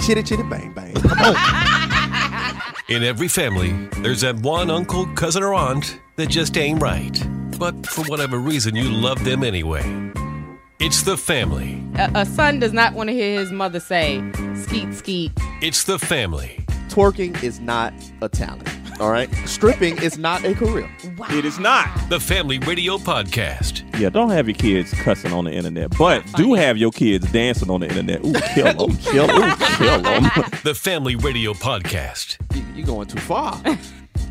Chitty chitty bang bang. Come on. In every family, there's that one uncle, cousin, or aunt that just ain't right. But for whatever reason, you love them anyway. It's the family. A, a son does not want to hear his mother say, skeet, skeet. It's the family. Twerking is not a talent. All right. Stripping is not a career. It is not. The Family Radio Podcast. Yeah, don't have your kids cussing on the internet, but do have your kids dancing on the internet. Ooh, kill them, kill them, kill them. The Family Radio Podcast. You, you going too far.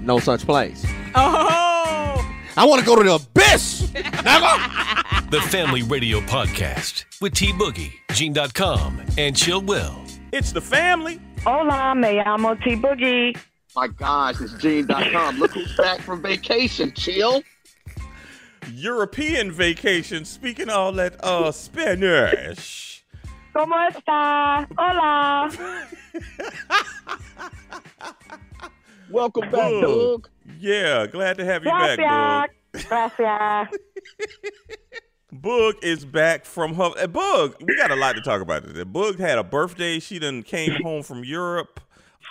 No such place. Oh! I want to go to the abyss. Never. The Family Radio Podcast with T Boogie, Gene.com, and Chill Will. It's the family. Hola, me llamo T Boogie. My gosh, it's Gene.com. Look who's back from vacation. Chill. European vacation. Speaking all that uh Spanish. ¿Cómo está? Hola. Welcome back, Boog. Doug. Yeah, glad to have you back, Boog. Gracias. Gracias. Boog is back from her. uh, Boog, we got a lot to talk about today. Boog had a birthday. She done came home from Europe.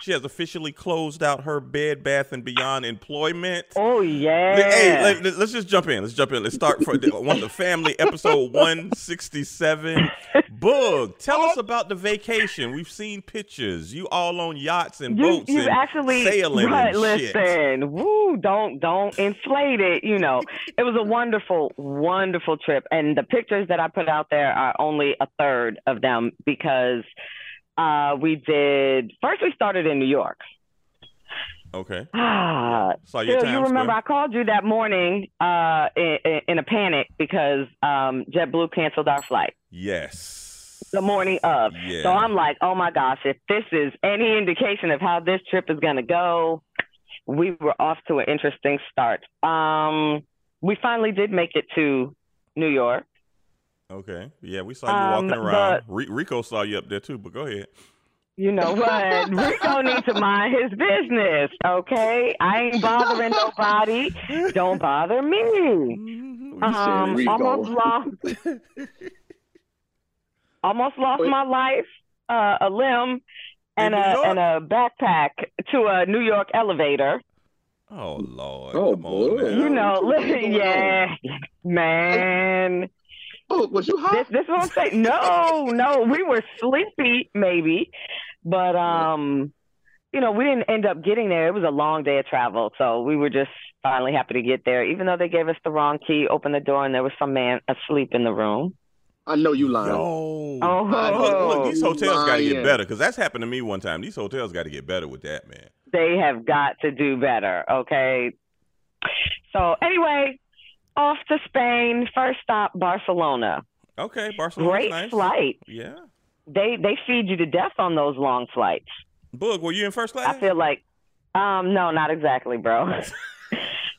She has officially closed out her Bed Bath and Beyond employment. Oh, yeah. Hey, let, us just jump in. Let's jump in. Let's start for the, one the family episode one sixty seven. Boog, tell us about the vacation. We've seen pictures. You all on yachts and you, boats you and actually sailing right, and shit. listen woo don't don't inflate it you know it was a wonderful wonderful trip and the pictures that i put out there are only a third of them because uh we did first we started in new york Okay. Ah, Phil, you remember I called you that morning uh, in, in a panic because um, JetBlue canceled our flight Yes. the morning of. Yeah. So I'm like, oh my gosh, if this is any indication of how this trip is going to go, we were off to an interesting start. Um, we finally did make it to New York. Okay. Yeah, we saw you Um, walking around. Ri- Rico saw you up there too, but go ahead. You know what? Rico needs to mind his business, okay? I ain't bothering nobody. Don't bother me. You said Um, Rico. almost lost, almost lost Wait. my life, uh, a limb, and a and a backpack to a New York elevator. Oh Lord. Oh, Come on, boy. man. You know, listen, yeah, man. Boog, was you hot? This this is what I'm saying. No, no, we were sleepy, maybe, but um, you know, we didn't end up getting there. It was a long day of travel, so we were just finally happy to get there. Even though they gave us the wrong key, opened the door, and there was some man asleep in the room. I know you lying. Yo. Oh. Look, look, these hotels got to get better because that's happened to me one time. These hotels got to get better with that, man. They have got to do better, okay? So anyway, off to Spain. First stop Barcelona. Okay, Barcelona. Great nice. flight. Yeah. They they feed you to death on those long flights. Boog, were you in first class? I feel like, um, no, not exactly, bro.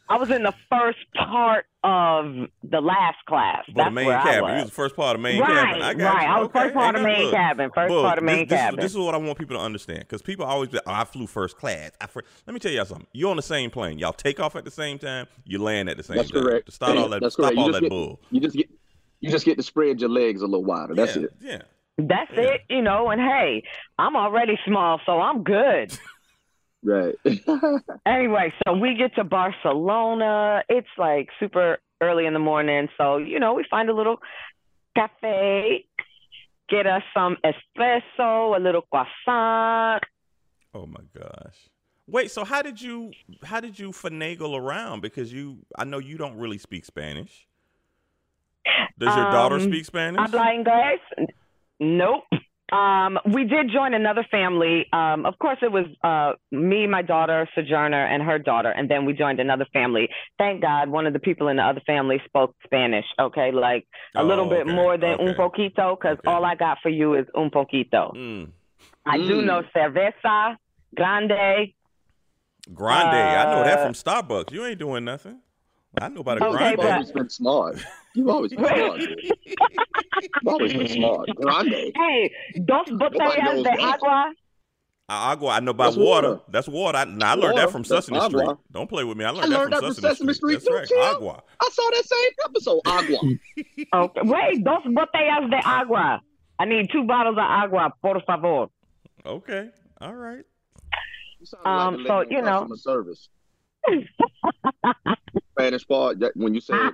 I was in the first part of the last class. But That's the main where cabin. I You was. was the first part of main right, cabin. I got right. you. I was Okay, first part ain't of nothing- main look, cabin. First Boog, part of main this, this is- cabin. This is what I want people to understand because people always be, oh, I flew first class. I fir-. Let me tell y'all something. You're on the same plane. Y'all take off at the same time. You land at the same That's time. correct. To start all that, That's stop correct. You all just that get- bull. You just get you just get to spread your legs a little wider. That's yeah, it. Yeah. That's Yeah. it, you know. And hey, I'm already small, so I'm good. Right. anyway, so we get to Barcelona. It's like super early in the morning, so you know we find a little cafe, get us some espresso, a little croissant. Oh my gosh. Wait, so how did you how did you finagle around? Because you I know you don't really speak Spanish. Does your daughter Um, speak Spanish? I'm Habla inglés? Nope. Um, we did join another family. Um, of course, it was uh, me, my daughter, Sojourner, and her daughter, and then we joined another family. Thank God, one of the people in the other family spoke Spanish. Okay, like a Oh, little bit okay, more than un poquito, because Okay. all I got for you is un poquito. Mm. I do Mm. know cerveza, grande. Grande. I know that Uh, from Starbucks. You ain't doing nothing. I know about a Okay, You've grande. always been smart. You've always been smart. dude. You've always been smart. Grande. Hey, dos botellas de agua. Agua, I know about That's water. water. That's water. I, nah, I learned that Water. from That's Sesame Street. agua. Don't play with me. I learned, I learned that that from from Sesame, Sesame Street. Street That's too, right. Tim. Agua. I saw that same episode. Agua. Okay. Wait, dos botellas de agua. I need two bottles of agua, por favor. Okay. All right. You sound Um, like the so, you on know. customer service. Spanish part. That, when you say Ah.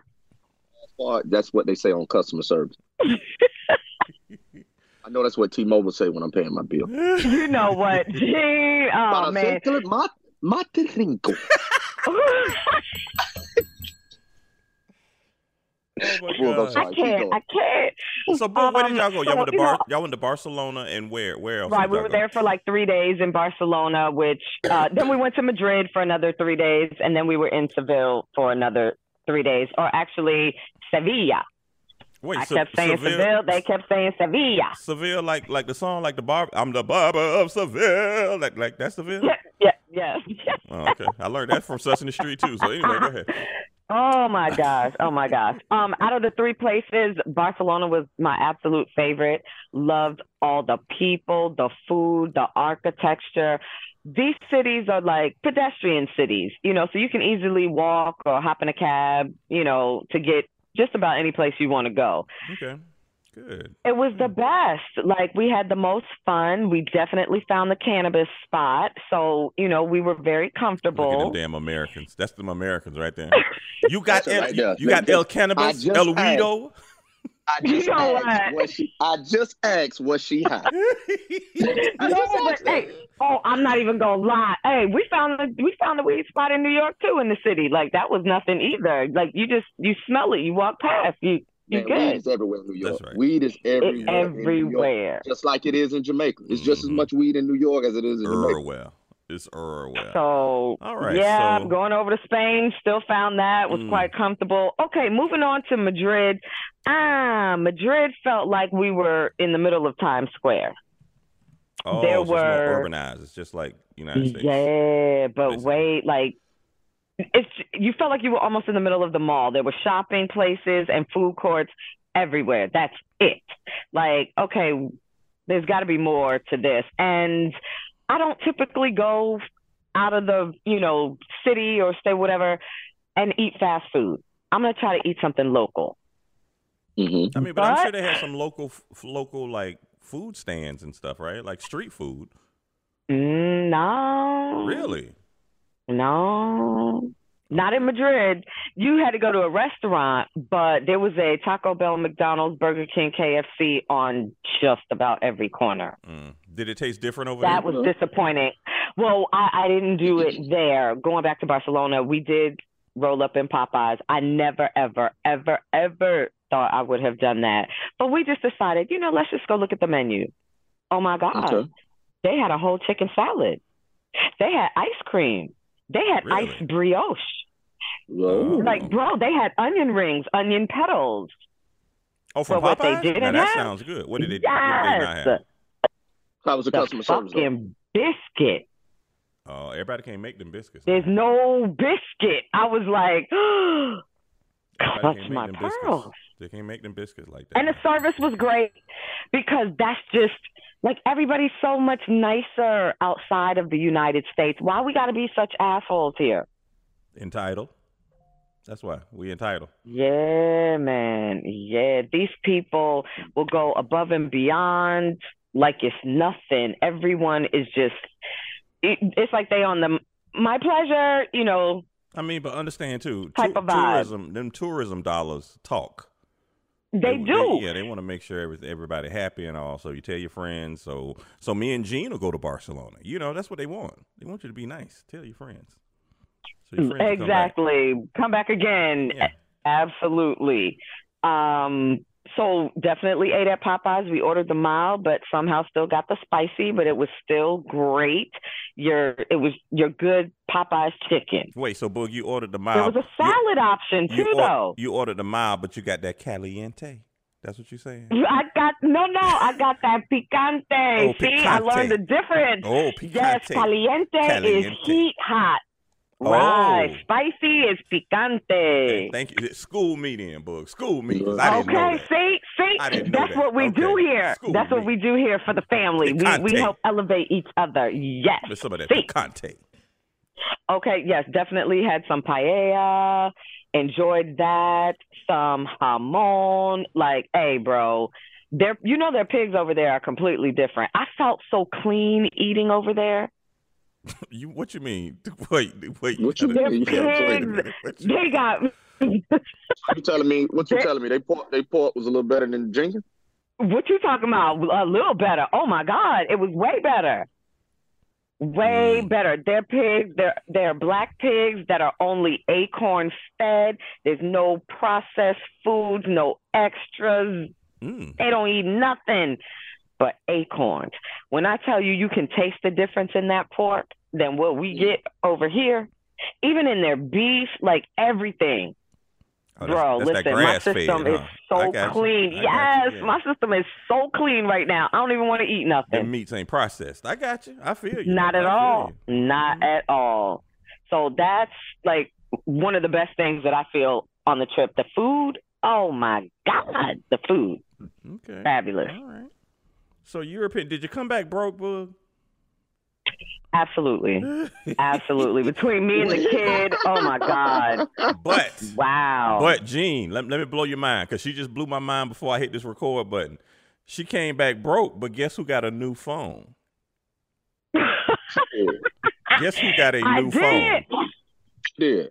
part, that's what they say on customer service. I know that's what T-Mobile say when I'm paying my bill. You know what? Gee, oh Para man. mate rico. Oh my God. that's I can't. going. I can't. So, but where did Um, y'all go? Y'all went to you Bar- know- y'all went to Barcelona and where? Where else? Right, we were go? there for like three days in Barcelona, which uh, then we went to Madrid for another three days, and then we were in Seville for another three days, or actually Sevilla. Wait, I Se- kept saying Seville, they kept saying Sevilla. Seville, like like the song, like the bar. I'm the barber of Seville. Like like that's Seville. Yeah, yeah, yeah. Oh, okay. I learned that from Sesame Street too. So anyway, go ahead. Oh my gosh. Oh my gosh. Um, out of the three places, Barcelona was my absolute favorite. Loved all the people, the food, the architecture. These cities are like pedestrian cities, you know, so you can easily walk or hop in a cab, you know, to get just about any place you want to go. Okay, good. It was the best. Like we had the most fun. We definitely found the cannabis spot. So, you know, we were very Look at comfortable. them damn Americans. That's them Americans right there. You got El, right there. you got El Cannabis, El had- Guido. I You know asked what? what she. I just asked what she had. No, but hey, oh, I'm not even gonna lie. Hey, we found a we found a weed spot in New York too in the city. Like that was nothing either. Like you just you smell it, you walk past, you you Man, weed is everywhere in New York. Right. Weed is It, everywhere. York, everywhere. just like it is in Jamaica. It's just as Mhm. much weed in New York as it is in Jamaica. Erwell. It's Erwell. So All right, yeah, so- going over to Spain, still found that was Mm. quite comfortable. Okay, moving on to Madrid. Ah, Madrid felt like we were in the middle of Times Square. oh, there so it's more were- urbanized. It's just like United States. Yeah, but Basically. wait, like it's you felt like you were almost in the middle of the mall. There were shopping places and food courts everywhere. That's it. Like, okay, there's got to be more to this. And I don't typically go out of the, you know, city or stay whatever and eat fast food. I'm going to try to eat something local. hmm I mean, but, I'm sure they have some local, f- local like food stands and stuff, right? Like street food. No. Really? No, not in Madrid. You had to go to a restaurant, but there was a Taco Bell, McDonald's, Burger King, KFC on just about every corner. Mm. Did it taste different over That there? That was disappointing. Well, I, I didn't do it there. Going back to Barcelona, we did roll up in Popeyes. I never, ever, ever, ever thought I would have done that. But we just decided, you know, let's just go look at the menu. Oh my God. Okay. They had a whole chicken salad. They had ice cream. They had Really? ice brioche. Whoa. Like, bro, they had onion rings, onion petals. oh, from but what they didn't now, that have- sounds good. What did it? What did they not Yes. have? How was a The customer service? though? fucking biscuit. Oh, everybody can't make them biscuits. There's no biscuit. I was like, Everybody clutch my pearls. biscuits. They can't make them biscuits like that. And the service was great because that's just like everybody's so much nicer outside of the United States. Why we got to be such assholes here? entitled. That's why we entitled. Yeah, man. Yeah, these people will go above and beyond like it's nothing. Everyone is just it, it's like they on the my pleasure, you know. I mean, but understand too. Type of vibe. tourism, them tourism dollars talk. They do. yeah, they want to make sure every, everybody happy and all. So you tell your friends. So so me and Gene will go to Barcelona. You know, that's what they want. They want you to be nice. Tell your friends. So your friends will come back. exactly. Come back again. Yeah. Absolutely. Um, so definitely ate at Popeyes. We ordered the mild, but somehow still got the spicy, but it was still great. Your it was your good Popeyes chicken. Wait, so Boog, you ordered the There mild. was a salad option too, you, or- though. you ordered the mild, but you got that caliente. That's what you're saying. I got no, no. I got that picante. Oh, See, I learned the difference. Oh, picante. Yes, picante. caliente, is heat hot. Oh. Right, spicy is picante. Okay, thank you. School meeting, Boog. School me, 'cause I didn't know Okay, that. see, see. Know That's that. what we do here. School That's what we do here for the family. We, we help elevate each other. Yes. There's some of that See. picante. Okay, yes, definitely had some paella. Enjoyed that. Some jamón. Like, hey, bro, they're you know their pigs over there are completely different. I felt so clean eating over there. You what you mean? Wait, wait. What you mean? Yeah, wait a. What you- they got. You telling me what you They- telling me? They pork they pork was a little better than Jenkins? What you talking about? A little better. Oh my God, it was way better. Way Mm. better. They're pigs. They're they're black pigs that are only acorn fed. There's no processed foods, no extras. Mm. They don't eat nothing but acorns. When I tell you, you can taste the difference in that pork than what we get over here. Even in their beef, like everything. Oh, that's- Bro, that's that listen, my fed, system is huh? So got you. clean. Yes, you, yeah. my system is so clean right now. I don't even want to eat nothing. meats ain't processed. I got you. I feel you. Not at all. Not Mm-hmm. at all. So that's like one of the best things that I feel on the trip. The food, oh my God, the food, Okay. fabulous. All right. So European, did you come back broke, bug? Absolutely. Absolutely. Between me and the kid, oh my God. But Wow. but Gene, let, let me blow your mind because she just blew my mind before I hit this record button. She came back broke, but guess who got a new phone? Guess who got a I new did. phone? Yeah.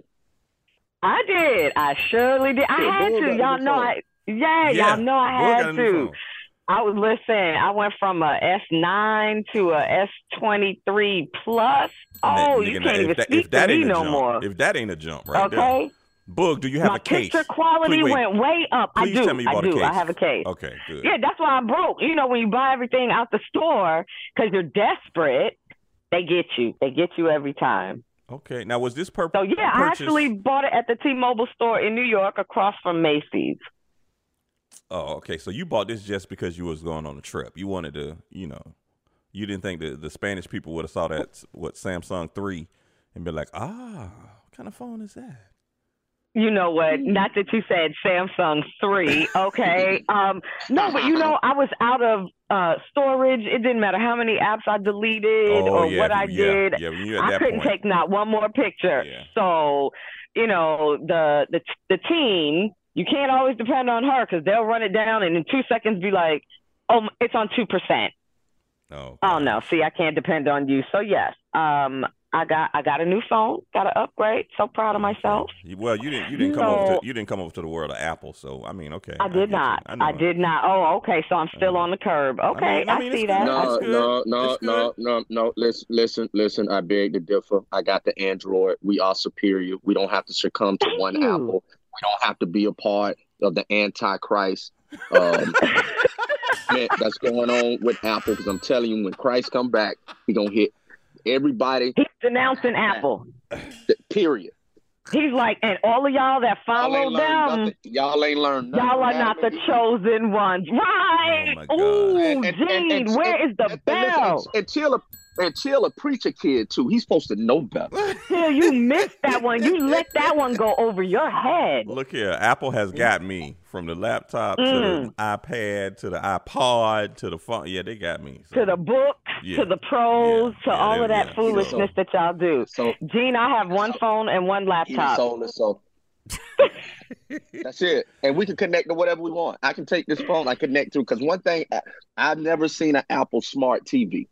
I did. I surely did. I had to. Y'all know phone. I yeah, Yeah, y'all know I Bull had a new to. I was listen, I went from a S nine to a S twenty three plus. Oh, you can't even that, speak to me no jump, more. If that ain't a jump right there. okay? Boog, do you have My a case? picture quality Please, went way up. Please I do. tell me you I bought a do. case. I have a case. Okay, good. Yeah, that's why I'm broke. You know, when you buy everything out the store because you're desperate, they get you. They get you every time. Okay. Now was this per- So yeah, I actually bought it at the T-Mobile store in New York, across from Macy's. Oh, okay. So you bought this just because you was going on a trip. You wanted to, you know, you didn't think that the Spanish people would have saw that what Samsung three and be like, ah, what kind of phone is that? You know what? Not that you said Samsung three, okay? um, no, but you know, I was out of uh, storage. It didn't matter how many apps I deleted or oh yeah, what I yeah, did. Yeah, when you at I couldn't point. take not one more picture. So, you know, the the the team, you can't always depend on her because they'll run it down and in two seconds be like, "Oh, it's on two percent." oh, Oh no, see, I can't depend on you. So yes, um, I got I got a new phone, got an upgrade. So proud of myself. Well, you didn't. You didn't come over to. You didn't come over to the world of Apple. So I mean, okay. I did you. not. I, I, did not. Oh, okay. So I'm still on the curb. Okay, mean- I I, mean, it's see that. No, no, no, no, no, no. Listen, listen, listen. I beg to differ. I got the Android. We are superior. We don't have to succumb to Thank one you. Apple. We don't have to be a part of the Antichrist. Um, man, that's going on with Apple. Because I'm telling you, when Christ come back, he gonna hit everybody. He's denouncing Apple. Period. He's like, and all of y'all that Y'all follow them, nothing. Y'all ain't learned nothing. y'all are not the Adam chosen ones, right? Oh, my God. Ooh, And- and- and- Gene, and- where is the and- and listen, bell? And chill a and chill a preacher kid too. He's supposed to know better. Till you missed that one. You let that one go over your head. Look here, Apple has got me from the laptop to Mm. the iPad to the iPod to the phone. Yeah, they got me. So- To the books, Yeah. to the pros, Yeah. to Yeah, all of that yeah. foolishness So- that y'all do. So Gene, I have one phone and one he the laptop. soulless. That's it. And we can connect to whatever we want. I can take this phone, I connect to because one thing I've never seen an Apple smart TV.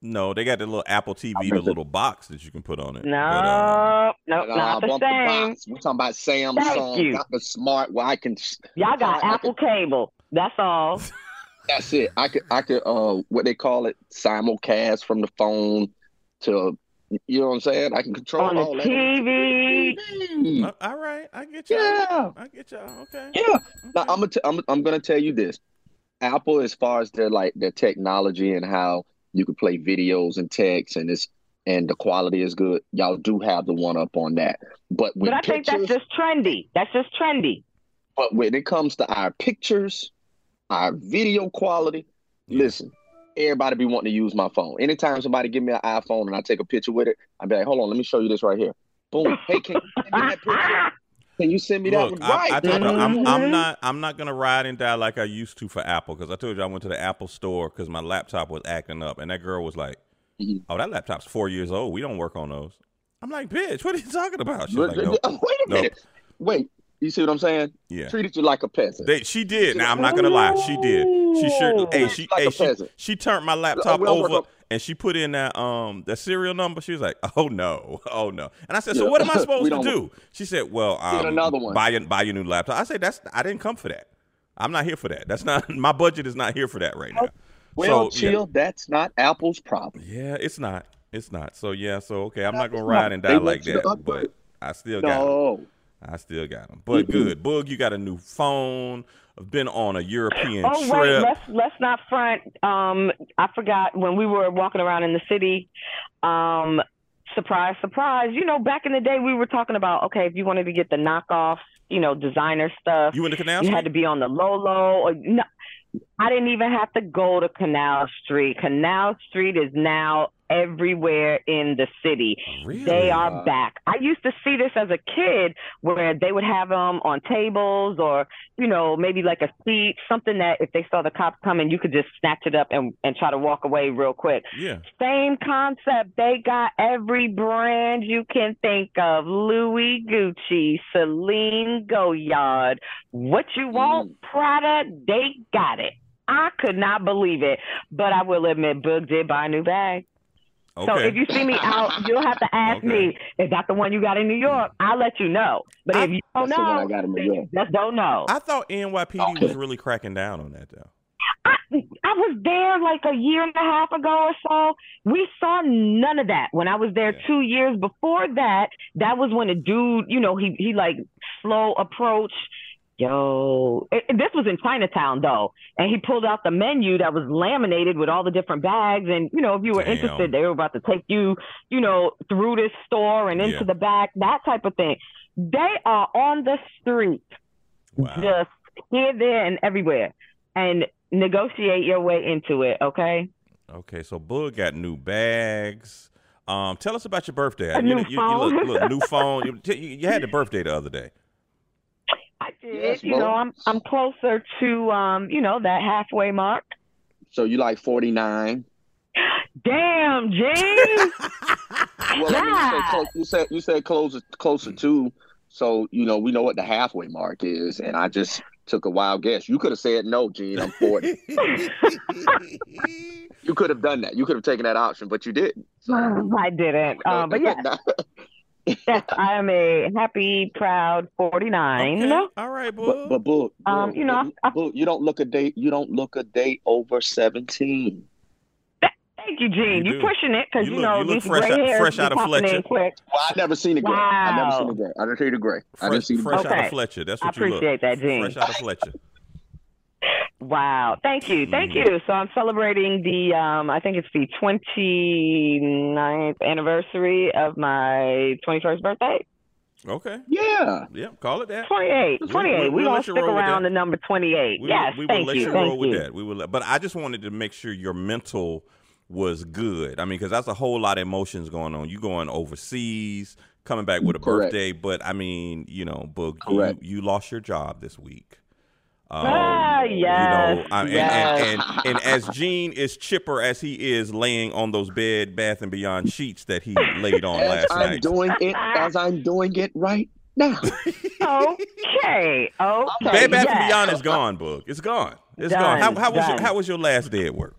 No, they got the little Apple TV, the little box that you can put on it. No, But, uh, no, And, uh, not the the same. box. We're talking about Thank Samsung, you. not the smart where I can Y'all got I- I Apple cable. That's all. That's it. I could I could uh what they call it simulcast from the phone to you know what I'm saying? I can control On the all that. TV. TV. uh, all right, I get y'all. Yeah. I get y'all. Okay. Yeah. Now I'm gonna t- I'm I'm gonna tell you this. Apple, as far as their like their technology and how you can play videos and text and it's and the quality is good, y'all do have the one up on that. But when But I think that's just trendy. That's just trendy. but when it comes to our pictures, our video quality, listen, everybody be wanting to use my phone. Anytime somebody give me an iPhone and I take a picture with it, I'd be like, hold on, let me show you this right here. Boom. Hey, can you send me that picture? Can you send me that Look, one? I, Right. I told you, I'm, I'm Mhm. not I'm not gonna ride and die like I used to for Apple because I told you I went to the Apple store because my laptop was acting up and that girl was like, Mhm. "Oh, that laptop's four years old. We don't work on those." I'm like, "Bitch, what are you talking about?" She's Wait like, "Nope." a minute. Wait. You see what I'm saying? Yeah. Treated you like a peasant. They, she did. Now I'm not gonna lie, she did. She sure. Hey, she, Like hey, a she, she turned my laptop we over on- and she put in that um the serial number. She was like, "Oh no, oh no." And I said, "So Yeah. what am I supposed to don't- She said, "Well, um, Get another one. buy your buy your new laptop." I said, "That's I didn't come for that. I'm not here for that. That's not my budget is not here for that right now." well, So, yeah. chill. That's not Apple's problem. Yeah, it's not. It's not. So yeah. So okay, I'm not gonna ride and die like that. But I still got. No. I still got them. But good, Boog, you got a new phone. I've been on a European Oh trip. wait, let's let's not front. Um, I forgot when we were walking around in the city. Um, surprise, surprise. You know, back in the day, we were talking about okay, if you wanted to get the knockoff, you know, designer stuff, you in the canal? you Street? had to be on the low low. Or no, I didn't even have to go to Canal Street. Canal Street is now everywhere in the city. Really? They are back. I used to see this as a kid where they would have them on tables or, you know, maybe like a seat, something that if they saw the cops coming, you could just snatch it up and, and try to walk away real quick. Yeah. Same concept. They got every brand you can think of Louis Gucci, Celine Goyard. What you want, mm. Prada, they got it. I could not believe it, but I will admit, Boog did buy a new bag. Okay. So if you see me out, you'll have to ask Okay. me, is that the one you got in New York? I'll let you know. But I- if you don't That's I know, got in New York. you just don't know. I thought NYPD was really cracking down on that though. I, I was there like a year and a half ago or so. We saw none of that when I was there Yeah. two years before that. That was when a dude, you know, he he like slow approach. Yo, it, this was in Chinatown though, and he pulled out the menu that was laminated with all the different bags. And you know, if you were Damn. interested, they were about to take you, you know, through this store and into Yeah. the back, that type of thing. They are on the street Wow. just here, there, and everywhere, and negotiate your way into it. Okay. Okay, so Boog got new bags. Um, tell us about your birthday. A you, new you, you phone. look, look, new phone. You, you, you had the birthday the other day. I did. Yes, you know, I'm I'm closer to um, you know, that halfway mark. So you like 49? Damn, Gene. Well, I mean, you said, close, you said you said closer closer to. So you know we know what the halfway mark is, and I just took a wild guess. You could have said no, Gene. I'm 40. you could have done that. You could have taken that option, but you didn't. So, I didn't. Um, but yeah, yes, I am a happy, proud 49. Okay. All right, but Boog. but Boog, Um, you know, Boog, I- Boog, you don't look a date. You don't look a date over 17. Thank you, Gene. You You, pushing it because You you, look- know you look these fresh gray out- hairs fresh out of popping in Fletcher. quick. Well, I never seen the gray. I never seen the gray. I didn't see the gray. I didn't fresh see the fresh gray. out of Fletcher. That's I what you look. I appreciate that, Gene. Fresh out of Fletcher. Wow. Thank you. Thank you. So I'm celebrating the um I think it's the 29th anniversary of my 21st birthday. Okay. Yeah. Yeah, call it that. 28. 28. we- We, we'll gonna stick around that. the number 28. We yes. we will thank let you. you, thank roll with you. that. We will, let- but I just wanted to make sure your mental was good. I mean, because that's a whole lot of emotions going on. You going overseas, coming back with a Correct. birthday, but I mean, you know, Boog, you, you lost your job this week. Um, Ah, you yes, know, I- and, yes. and, and, and as Gene is chipper as he is laying on those bed, bath and beyond sheets that he laid on As last I'm night. doing it, as I'm doing it right now. Okay. Okay. Bed Bath yes. and Beyond is gone, Boog. It's gone. It's Done, gone. How, how was your. How was your last day at work?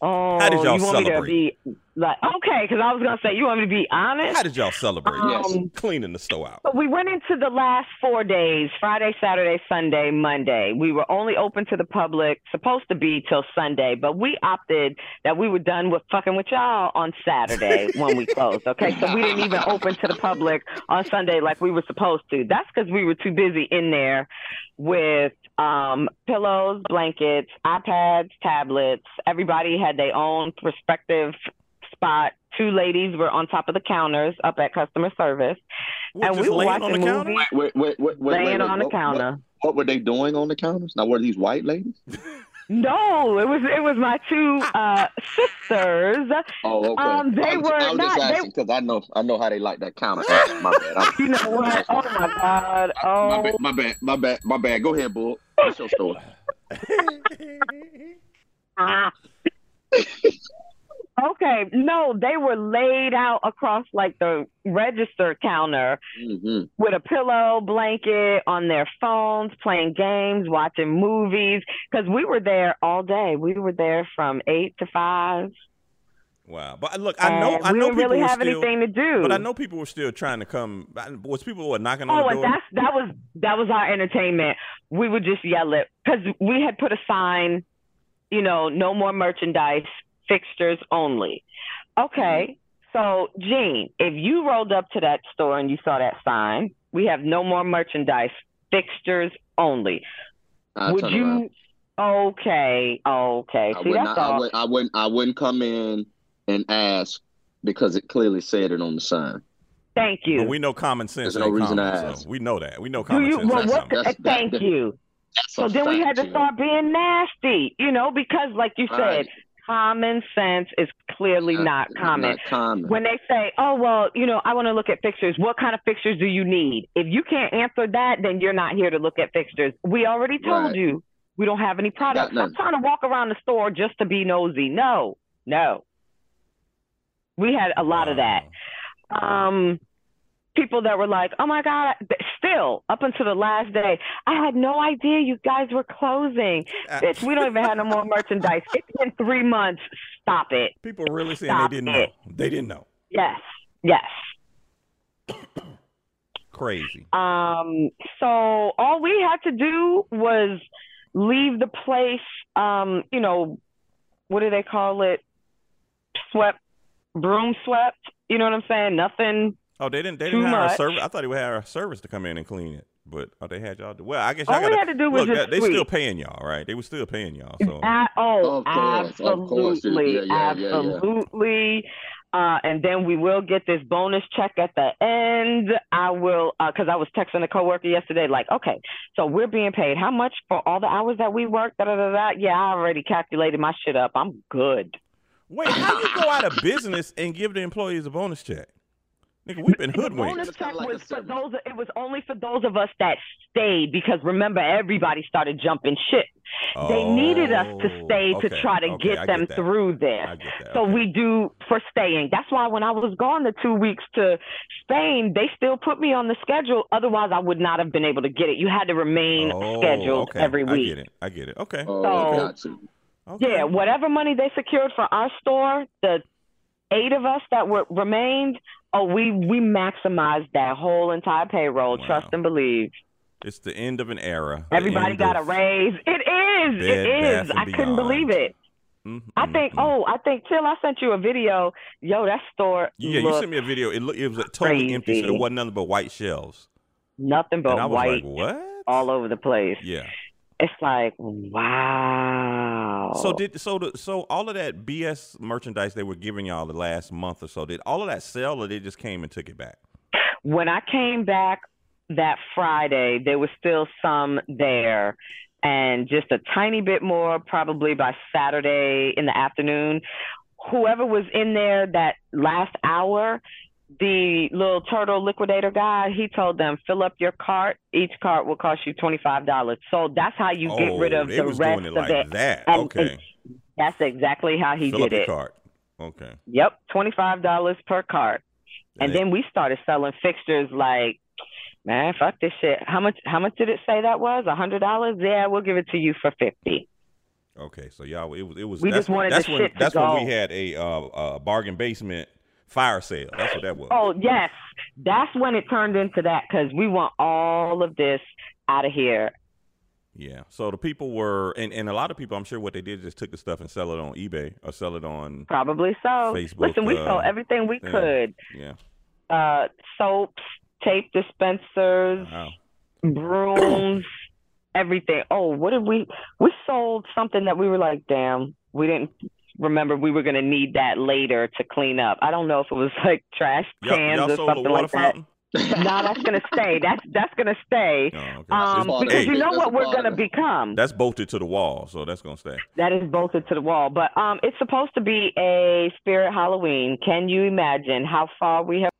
Oh, How did y'all you want celebrate? me to be like okay? Because I was gonna say you want me to be honest. How did y'all celebrate? Yes. Cleaning the store out. We went into the last four days Friday, Saturday, Sunday, Monday. We were only open to the public, supposed to be till Sunday, but we opted that we were done with fucking with y'all on Saturday when we closed. Okay. So we didn't even open to the public on Sunday like we were supposed to. That's because we were too busy in there with um, pillows, blankets, iPads, tablets. Everybody had their own respective spot. Two ladies were on top of the counters up at customer service. What, and we were watching on the counter? movies, Wait, wait, wait, wait, laying wait, wait. on the What- counter. What, what were they doing on the counters? Now, were these white ladies? No, it was it was my two uh, sisters. Oh, okay. Um, they I was, were I was not- just they- asking because I know I know how they like that counter. my bad. I'm- You know what? Oh my God! my Oh, bad. My bad. My bad. My bad. Go ahead, bull. What's your story? Okay. No, they were laid out across like the register counter hmm with a pillow, blanket, on their phones, playing games, watching movies. Because we were there all day. We were there from eight to five. Wow. But look, I know and I know didn't people really have still, anything to do. But I know people were still trying to come. Was people were knocking on the door. Oh, the and that's that was that was our entertainment. We would just yell it because we had put a sign, you know, no more merchandise, fixtures only. Okay, mm-hmm. so Gene, if you rolled up to that store and you saw that sign, we have no more merchandise, fixtures only. I would you? around. Okay, okay. I See, would that's not. I all. would. I wouldn't. I wouldn't come in and ask because it clearly said it on the sign. Thank you. But we know common sense. There's no ain't reason to ask. So we know that. We know Do common you? sense. Well, what? something. That's- thank that- you. That's So then we had to start being nasty, you know, because like you said, Right. Common sense is clearly not common. Not common. When they say, "Oh well, you know, I want to look at fixtures," what kind of fixtures do you need? If you can't answer that, then you're not here to look at fixtures. We already told Right. you we don't have any products. I'm trying to walk around the store just to be nosy. No, no. We had a lot of that. Um, people that were like, "Oh my god!" Still, up until the last day, I had no idea you guys were closing. Uh, Bitch, we don't even have no more merchandise. It's been three months. Stop it. People really saying Stop they didn't it. know. They didn't know. Yes, yes. Crazy. Um, so all we had to do was leave the place. Um, you know, what do they call it? Swept, broom swept. You know what I'm saying? Nothing. Oh, they didn't. They didn't hire a service. I thought they would hire a service to come in and clean it. But oh, they had y'all. Do, well, I guess y'all All we had to do was look. just They still paying y'all, right? They were still paying y'all. So A- oh, Of course, of course. absolutely, Yeah, yeah, yeah, yeah. absolutely. Uh, and then we will get this bonus check at the end. I will, because I was texting a coworker yesterday, like, okay, so we're being paid how much for all the hours that we work? Da da da da. Yeah, I already calculated my shit up. I'm good. wait, how do you go out of business and give the employees a bonus check? Nigga, we've been The hoodwinked. bonus check was for those. It was only for those of us that stayed because remember everybody started jumping ship. they needed us to oh, stay Oh, to try to okay, get I them that. through there. I get that. So okay. we do for staying. That's why when I was gone the two weeks to Spain, they still put me on the schedule. Otherwise, I would not have been able to get it. You had to remain Oh, scheduled okay. every I get it. I get it. Okay. Oh, So- got you. okay. Yeah, whatever money they secured for our store, the eight of us that were remained, oh, we we maximized that whole entire payroll. Wow. Trust and believe. It's the end of an era. Everybody got a raise. It is. Bed, it is. I couldn't believe it. Mhm, I think. mhm. Oh, I think Till. I sent you a video. Yo, that store. Yeah, you sent me a video. It looked, it was totally empty. So crazy. there wasn't nothing but white shelves. nothing but and I was white like, what? all over the place. Yeah. It's like wow. So did so the, so all of that BS merchandise they were giving y'all the last month or so did all of that sell or they just came and took it back? when I came back that Friday, there was still some there, and just a tiny bit more probably by Saturday in the afternoon. Whoever was in there that last hour, the little turtle liquidator guy, he told them fill up your cart. Each cart will cost you twenty five dollars. So that's how you get oh, rid of the was rest doing it of like it. that. And- okay. That's exactly how he Fill did it. cart. Okay. Yep, twenty five dollars per cart. And then we started selling fixtures like, man, fuck this shit. How much? How much did it say that was? A hundred dollars? Yeah, we'll give it to you for fifty. Okay, so y'all, it was it was. We that's, just wanted that's when shit that's when we had a uh, uh, bargain basement fire sale. That's what that was. Oh yes, that's when it turned into that because we want all of this out of here. Yeah. So the people were, and, and a lot of people, I'm sure, what they did is just took the stuff and sell it on eBay or sell it on. Probably so. Facebook, Listen, we uh, sold everything we yeah. could. Yeah. Uh, soaps, tape dispensers, Wow. brooms, everything. Oh, what did we? We sold something that we were like, damn, we didn't remember we were gonna need that later to clean up. I don't know if it was like trash Y'all, cans y'all or sold something water like that. no, that's gonna stay. That's that's gonna stay. Oh, okay. Um, because Hey. you know what we're gonna become. That's bolted to the wall, so that's gonna stay. That is bolted to the wall. But um, it's supposed to be a spirit Halloween. Can you imagine how far we have?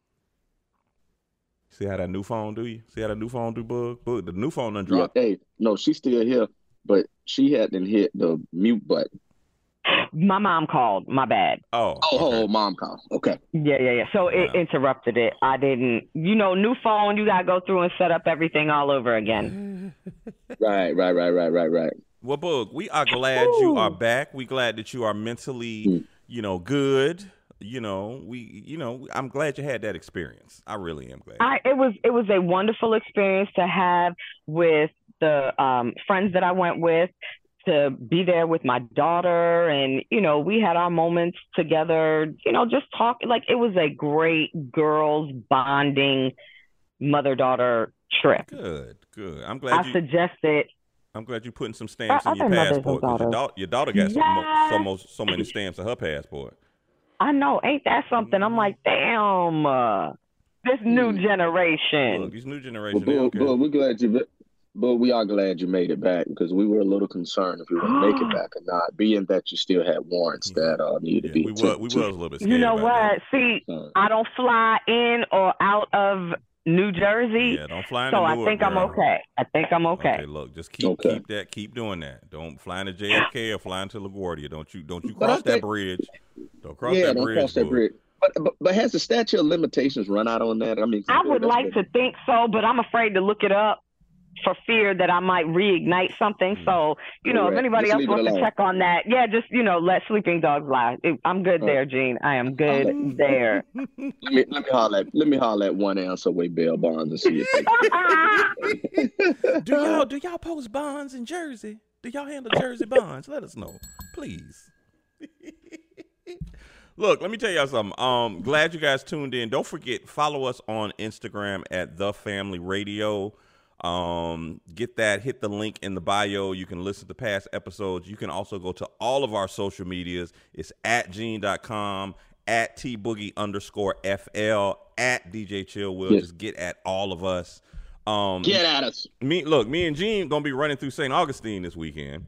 See how that new phone do you? See how that new phone do, bug? Bug, the new phone done Yeah, dropped. hey, no, she's still here, but she hadn't hit the mute button. My mom called. My bad. Oh, Oh, okay. oh, mom call. Okay. Yeah, yeah, yeah. So it Wow. interrupted it. I didn't. You know, new phone. You gotta go through and set up everything all over again. Right, right, right, right, right, right. Well, Bug, we are glad you are back. We glad that you are mentally, Mm. you know, good. You know, we, you know, I'm glad you had that experience. I really am glad. I it was it was a wonderful experience to have with the um, friends that I went with to be there with my daughter and you know we had our moments together you know just talk like it was a great girls bonding mother daughter trip good, good. I'm glad I glad you. suggested I'm glad you're putting some stamps in your other mothers and passport. 'cause Your, da- your daughter got so, mo- so, mo- so many stamps in her passport. I know ain't that something I'm like damn uh, this new Mm. generation Look, these new generation, they don't but, care. but we're glad you, but we are glad you made it back because we were a little concerned if you were gonna make it back or not, being that you still had warrants that uh needed Yeah, to be. we was, attended we was to. a little bit scared. you know about what see Uh, I don't fly in or out of New. Jersey Yeah, don't fly into So I Newark, think I'm okay. I think I'm okay. look, just keep Okay. keep that, keep doing that. Don't fly into JFK or fly into LaGuardia. Don't you don't you But I cross that think- bridge. Don't cross yeah, that don't bridge. cross that bridge. But, but but has the statute of limitations run out on that? I mean, I would like been- to think so, but I'm afraid to look it up for fear that I might reignite something. So, you know, if anybody Just else wants to check on that, yeah, just, you know, let sleeping dogs lie. I'm good Uh, there, Gene. I am good I'll there. Let me let me holler at let me holler at one ounce away bail bonds and see if they Do y'all do y'all post bonds in Jersey? Do y'all handle Jersey bonds? Let us know, please. Look, let me tell y'all something. Um, glad you guys tuned in. Don't forget, follow us on Instagram at the Family Radio. Um, get that, hit the link in the bio. You can listen to past episodes. You can also go to all of our social medias. It's at gene.com, at T Boogie underscore FL, at DJ Chill Will. Yes. Just get at all of us. Um, get at us. me look, me and Gene gonna be running through St. Augustine this weekend.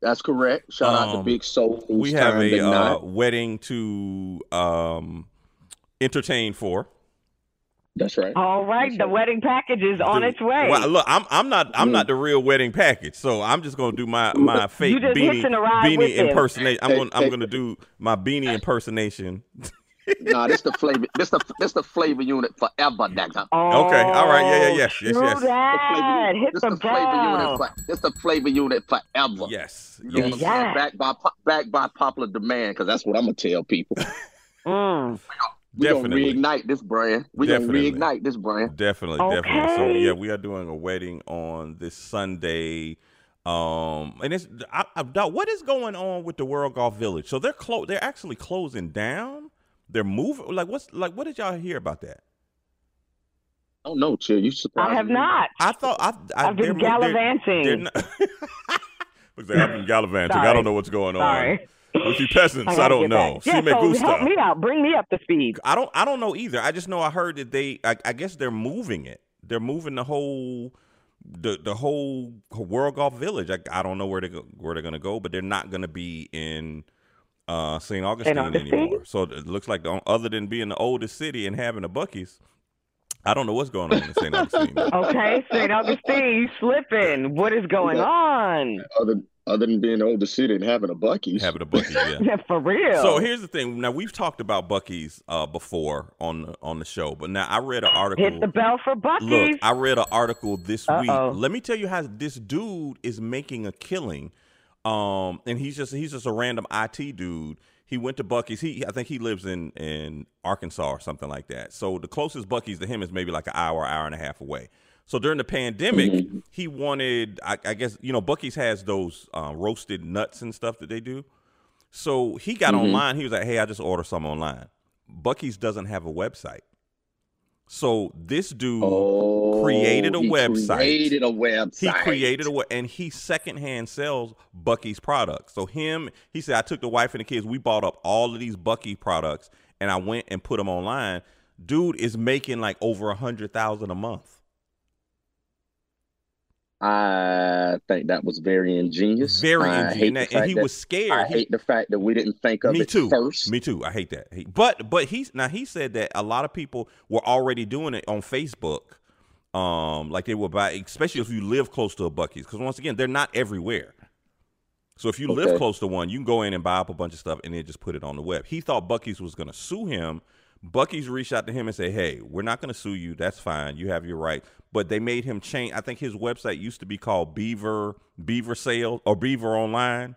That's correct. Shout out to Um, Big Soul. we have a uh, wedding to um, entertain for. That's right. All right, That's the right. wedding package is on Dude, its way. Well, look, I'm I'm not I'm Mm. not the real wedding package, so I'm just gonna do my my fake just beanie hitching a ride beanie impersonation. I'm gonna I'm gonna do my beanie impersonation. nah, this the flavor. This the this the flavor unit forever, nigga. Oh, Okay, all right, yeah, yeah, yes, yes, yes. The that. flavor, Hit this the the flavor unit. bell. For, this the flavor unit forever. Yes, You know yes. Yeah. Back by back by popular demand, because that's what I'm gonna tell people. Mm. We gonna reignite this brand. We Definitely. gonna reignite this brand. Definitely, definitely. So yeah, we are doing a wedding on this Sunday. Um, and it's I, I, Doc, what is going on with the World Golf Village? So they're close. they're actually closing down. They're moving. Like what's like? What did y'all hear about that? I don't know, chill. You surprised I have me. not. I thought I, I I've been mo- they're- gallivanting. They're not. Looks like I've been gallivanting. I don't know what's going on Sorry. With you peasants. I, gotta don't know. back. Si Yeah, me so help me out. Bring me up to speed. I don't I don't know either. I just know I heard that they I, I guess they're moving it. They're moving the whole the the whole World Golf Village. I, I don't know where they go, where they're gonna go, but they're not gonna be in uh, St. Augustine, Augustine? anymore. So it looks like the, other than being the oldest city and having the Buc-ee's, I don't know what's going on in St. Augustine. Okay, St. Augustine, you slipping. What is going Yeah. on? Other other than being the oldest city and having a Buc-ee's. having a Buc-ee's, yeah. For real. So here's the thing. Now we've talked about Buc-ee's uh, before on the, on the show, but now I read an article. Hit the bell for Buc-ee's. Look, I read an article this week. Uh-oh. Let me tell you how this dude is making a killing. Um, and he's just he's just a random IT dude. He went to Buc-ee's. He I think he lives in in Arkansas or something like that. So the closest Buc-ee's to him is maybe like an hour, hour and a half away. So during the pandemic, Mm-hmm. he wanted I, I guess you know Buc-ee's has those uh, roasted nuts and stuff that they do. So he got Mm-hmm. online. He was like, "Hey, I just ordered some online." Buc-ee's doesn't have a website. So this dude Oh, created a he website. Created a website. he created a and he secondhand sells Buc-ee's products. So him, he said, I took the wife and the kids. We bought up all of these Buc-ee products, and I went and put them online. dude is making like over a hundred thousand a month. I think that was very ingenious. Very ingenious, and he that- was scared. I He- hate the fact that we didn't think of me it too. first. Me too. I hate that. He- But but he's now he said that a lot of people were already doing it on Facebook. Um, like they were buy, especially if you live close to a Buc-ee's, because once again, they're not everywhere. So if you live close to one, you can go in and buy up a bunch of stuff and then just put it on the web. He thought Buc-ee's was going to sue him. Buc-ee's reached out to him and said, "Hey, we're not going to sue you. That's fine. You have your right." But they made him change. I think his website used to be called Beaver Beaver Sale or Beaver Online.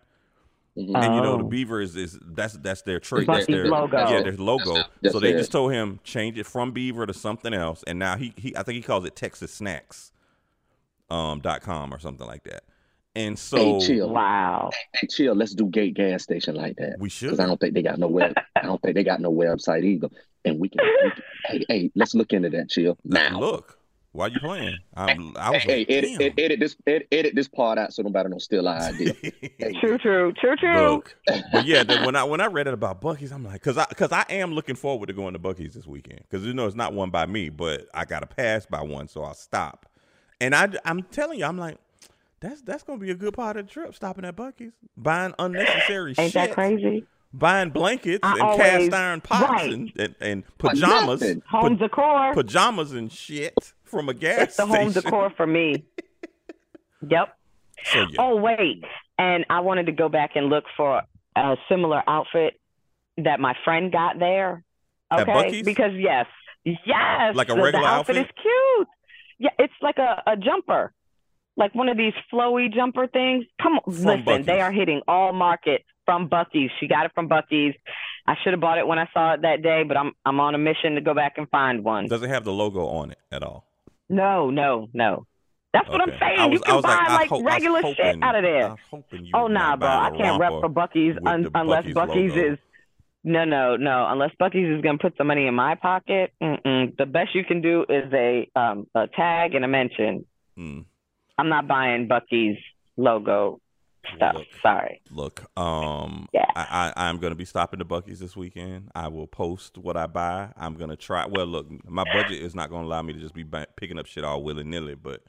Mhm. And you know the Oh. beaver is, is that's that's their trait. That's their logo. Yeah, their logo. That's so they it. just told him change it from beaver to something else, and now he, he I think he calls it Texas Snacks, um dot com or something like that. And so hey, chill. Wow. Hey, chill. Let's do Gate gas station like that. we should. Because I don't think they got no web. I don't think they got no website either. And we can. We can hey, hey, let's look into that. Chill now. Look, why you playing? I'm, I was Hey, like, edit, edit, edit this. Edit, edit this part out so nobody don't steal our idea. True, true, true, true. Look, but yeah, then when I when I read it about Buc-ee's, I'm like, cause I cause I am looking forward to going to Buc-ee's this weekend, cause you know it's not one by me, but I got to pass by one, so I'll stop. And I I'm telling you, I'm like, that's that's gonna be a good part of the trip, stopping at Buc-ee's, buying unnecessary shit. Ain't shit, that crazy? buying blankets I and always- cast iron pots right. and, and and pajamas, nothing. Home pa- decor. pajamas and shit from a gas It's the home decor for me. Yep. So yeah, Oh wait, and I wanted to go back and look for a similar outfit that my friend got there. Okay, because yes, yes, Like a regular the outfit, outfit? is cute. Yeah, it's like a, a jumper, like one of these flowy jumper things. Come on, From listen, Buc-ee's. they are hitting all market from Buc-ee's. She got it from Buc-ee's. I should have bought it when I saw it that day, but I'm I'm on a mission to go back and find one. does it have the logo on it at all? No, no, no. That's what I'm saying. Was- you can buy like, like, hope- regular hoping- shit out of there. was hoping you Oh nah, bro. I can't rep for Buc-ee's un- unless Buc-ee's Bucky's is no, no, no. Unless Buc-ee's is gonna put some money in my pocket. Mm-mm. The best you can do is a um a tag and a mention. Mm. I'm not buying Buc-ee's logo stuff. Look. Sorry. Look, um, Yeah. I, I I'm gonna be stopping the Buc-ee's this weekend. I will post what I buy. I'm gonna try. Well, look, my budget is not gonna allow me to just be picking up shit all willy nilly, but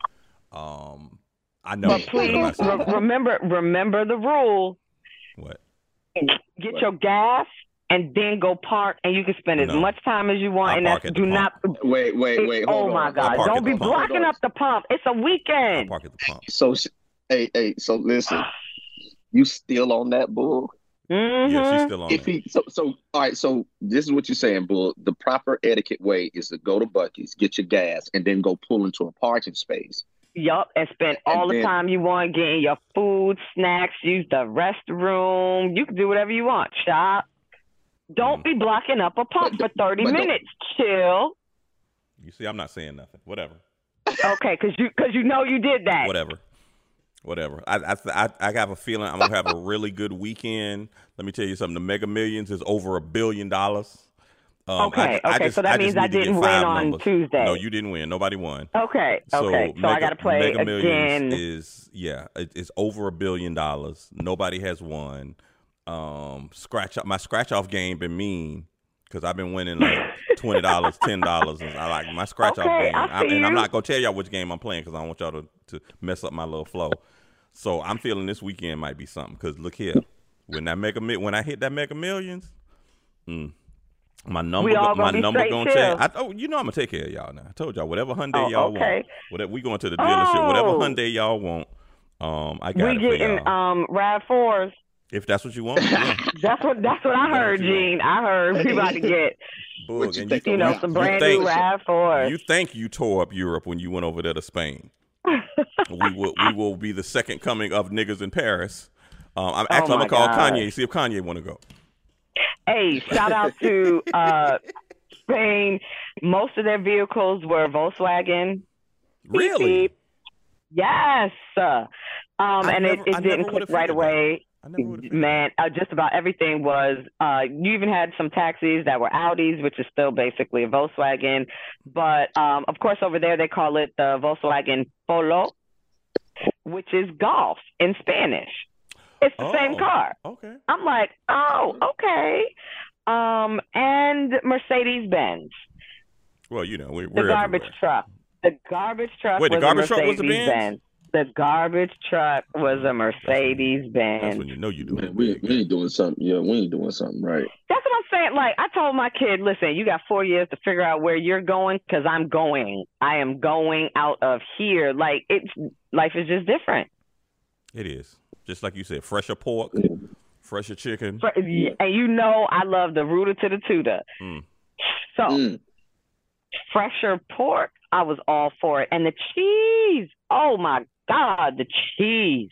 um, I know. But please am I saying? re- remember remember the rule. what? Get your gas and then go park, and you can spend as No. much time as you want. I and park that's at the do not. Wait, wait, wait. oh Hold my. God! Don't the be pump. blocking up the pump. It's a weekend. park at the pump. So, hey, hey. So listen, you still on that bull? Mhm. Yeah, she's still on. If there. he so so all right, so this is what you're saying, Bull. The proper etiquette way is to go to Buc-ee's, get your gas, and then go pull into a parking space. Yup, and spend all And the then- time you want getting your food, snacks, use the restroom. You can do whatever you want. Shop. Don't be blocking up a pump for 30 but don't- minutes. Chill. You see, I'm not saying nothing. Whatever. Okay, because you, cause you know you did that. Whatever. Whatever. I, I I I have a feeling I'm gonna have a really good weekend. Let me tell you something. The Mega Millions is over a billion dollars. Um, Okay, I, I okay, just, so that I means I need to get didn't win on numbers. Tuesday. No, you didn't win. Nobody won. Okay, So okay. So, I got to play Mega again. Millions is yeah, it, it's over a billion dollars. Nobody has won. Um, scratch my scratch off game been mean because I've been winning like twenty dollars, ten dollars, and I like my scratch off Okay, game. I I- and I'm not gonna tell y'all which game I'm playing because I don't want y'all to, to mess up my little flow. So I'm feeling this weekend might be something because look here, when that mega Mi- when I hit that mega millions, mm, my number my number gonna change. I, oh, you know I'm gonna take care of y'all now. I told y'all whatever Hyundai Oh, y'all okay. want. Whatever we going to the dealership. Whatever Oh. Hyundai y'all want. Um, I got we it for getting um Rav fours. If that's what you want, yeah. That's what that's what I heard, what. Gene. I heard we about to get Boog, you you know some you brand think- new Rav fours. You think you tore up Europe when you went over there to Spain? we will we will be the second coming of niggas in Paris. Um, I'm actually I'm Oh gonna call God. Kanye see if Kanye want to go. Hey, shout out to uh, Spain. Most of their vehicles were Volkswagen. Really? beep. Yes. Uh, Um, and never- it, it didn't click right away. I never would. Man, uh, just about everything was. Uh, you even had some taxis that were Audis, which is still basically a Volkswagen. But um, of course, over there they call it the Volkswagen Polo, which is golf in Spanish. It's the same Oh. car. Okay. I'm like, oh, okay. Um, and Mercedes Benz. Well, you know, we, The we're garbage everywhere. truck. The garbage truck Wait, the garbage truck was a Benz? Benz. The garbage truck was a Mercedes Benz. That's Benz. when you know you're doing Man, we, we ain't doing something. Yeah, we ain't doing something right. That's what I'm saying. Like I told my kid, listen, you got four years to figure out where you're going because I'm going. I am going out of here. Like it's life is just different. It is. Just like you said, fresher pork, fresher chicken. And you know I love the rooter to the tutor. Mm. So Mm. fresher pork, I was all for it. And the cheese, oh my God, the cheese.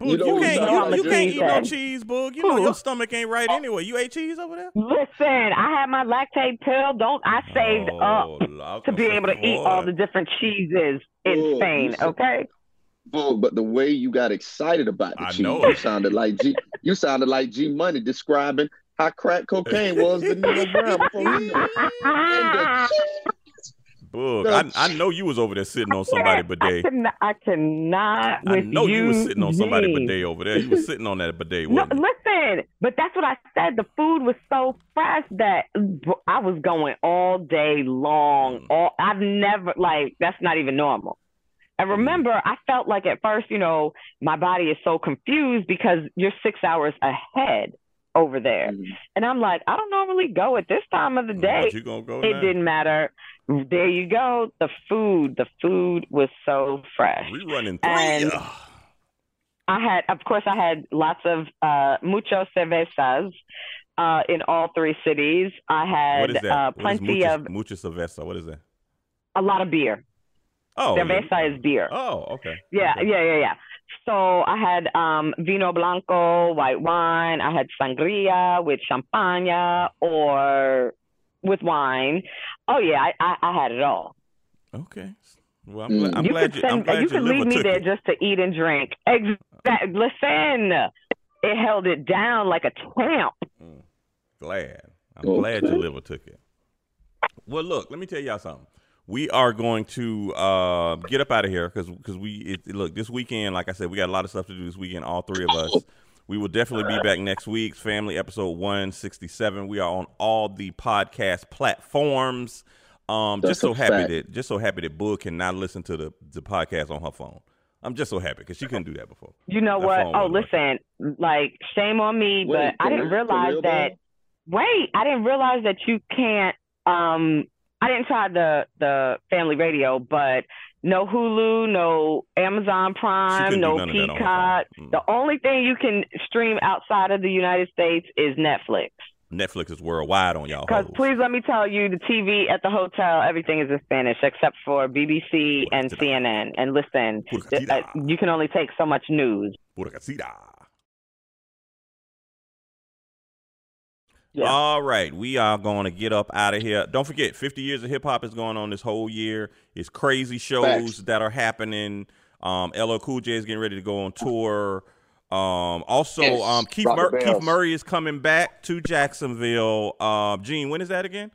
Boog, You you, can't, you, you can't eat no cheese, Boog. You know your stomach ain't right anyway. You ate cheese over there? Listen, I had my Lactaid pill. Don't I saved Oh, up to be able to eat all the different cheeses in Oh, Spain. Okay. Bull, but the way you got excited about the I cheese, know. you sounded like G. You sounded like G Money describing how crack cocaine was to Nino Brown before he knew it. And the cheese. Boog, I, I know you was over there sitting on somebody I bidet. cannot. I cannot I know you, was sitting on somebody bidet over there. You was sitting on that bidet, No, you? listen, but that's what I said. The food was so fresh that I was going all day long. Mm. All I've never like that's not even normal. And remember, I felt like at first, you know, my body is so confused because you're six hours ahead over there, Mhm. and I'm like, I don't normally go at this time of the day. You gonna go It now? didn't matter. There you go. The food, the food was so fresh. We running three. And- I had, of course, I had lots of uh, mucho cervezas uh, in all three cities. I had uh, plenty mucha, of mucha cerveza. What is that? a lot of beer. Oh, yeah. Cerveza is beer. Oh, okay. Yeah, Okay. yeah, yeah, yeah. So I had um, vino blanco, white wine. I had sangria with champagne or with wine. Oh yeah, I, I, I had it all. Okay. Well, I'm, Mm. glad, I'm you glad could you. I'm glad you your could leave me there it. just to eat and drink. Exactly. Listen, it held it down like a champ. Glad. I'm Okay. glad your liver took it. Well, look, let me tell y'all something. We are going to uh, get up out of here because because we it, look this weekend. Like I said, we got a lot of stuff to do this weekend. All three of us. We will definitely be back next week. Family episode one sixty seven. We are on all the podcast platforms. Um, That's just so happy fact. that just so happy that Boog cannot listen to the the podcast on her phone. I'm just so happy because she couldn't do that before. You know That what? Oh, wasn't listen, like shame on me, Wait, but I didn't realize that. Wait, I didn't realize that you can't. Um, I didn't try the the family radio, but no Hulu, no Amazon Prime, no that on Peacock. Mm. The only thing you can stream outside of the United States is Netflix. Netflix is worldwide on y'all. Because please let me tell you, the TV at the hotel, everything is in Spanish except for BBC and CNN. And listen, uh, you can only take so much news. Yeah. All right, we are going to get up out of here. Don't forget, 50 years of hip hop is going on this whole year. It's crazy shows Facts. that are happening. Um, LL Cool J is getting ready to go on tour. Um, also, Yes, um, Keith, Mur- Keith. Murray is coming back to Jacksonville. Uh, Gene, when is that again?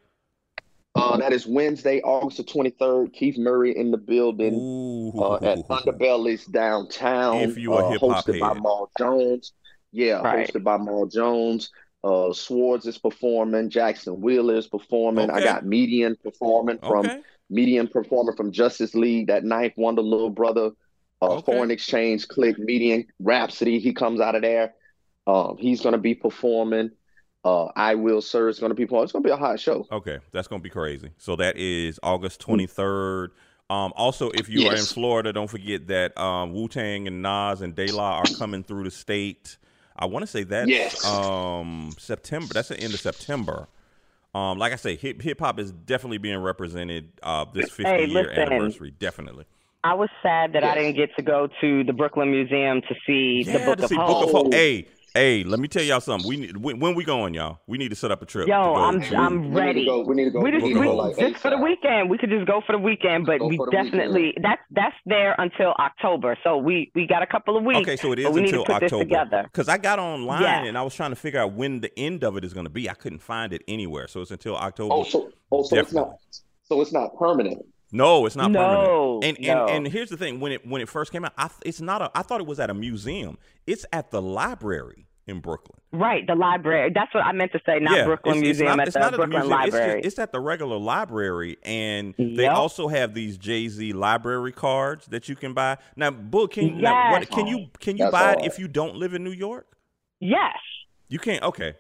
Uh, that is Wednesday, August the 23rd. Keith Murray in the building Ooh, uh, at Underbelly's downtown. If you a uh, hip-hop hosted by head. Maul Jones. Yeah, Right. hosted by Maul Jones. Uh, Swords is performing. Jackson Wheeler is performing. I got Median performing from okay. Median performer from Justus League, that Ninth Wonder little brother, uh, Okay. Foreign Exchange Click, Median Rapsody. He comes out of there. Um, he's going to be performing. Uh, I Will Sir is going to be performing. It's going to be a hot show. Okay, that's gonna be crazy. So that is August twenty third. Um, also, if you are in Florida, don't forget that um, Wu Tang and Nas and De La are coming through the state. I want to say that Yes. um, September. That's the end of September. Um, like I say, hip hip hop is definitely being represented uh, this fifty Hey, year listen. anniversary. Definitely. I was sad that I didn't get to go to the Brooklyn Museum to see the Book of see Hov. Book of Hov. Hey, hey, let me tell y'all something. We need, when, when we going, y'all? We need to set up a trip. Yo, I'm to- I'm We need to ready. go- we need to go. We just, we, go, like, just for the weekend. We could just go for the weekend, but we for the definitely that's that's there until October. So we we got a couple of weeks. Okay, so it is but we need until to put October. Because I got online Yeah. and I was trying to figure out when the end of it is going to be. I couldn't find it anywhere, so it's until October. Oh, so oh, so it's not. So it's not permanent. No, it's not No, permanent. And no. and and here's the thing: when it when it first came out, I, it's not a. I thought it was at a museum. It's at the library in Brooklyn. Right, the library. That's what I meant to say, not yeah, Brooklyn it's, it's Museum not, at it's the not at Brooklyn museum. It's, Library. just- it's at the regular library, and they also have these Jay Z library cards that you can buy. Now, Book, can you now, what, Yes. can you can you That's buy it all if you don't live in New York? yes. You can't. Okay.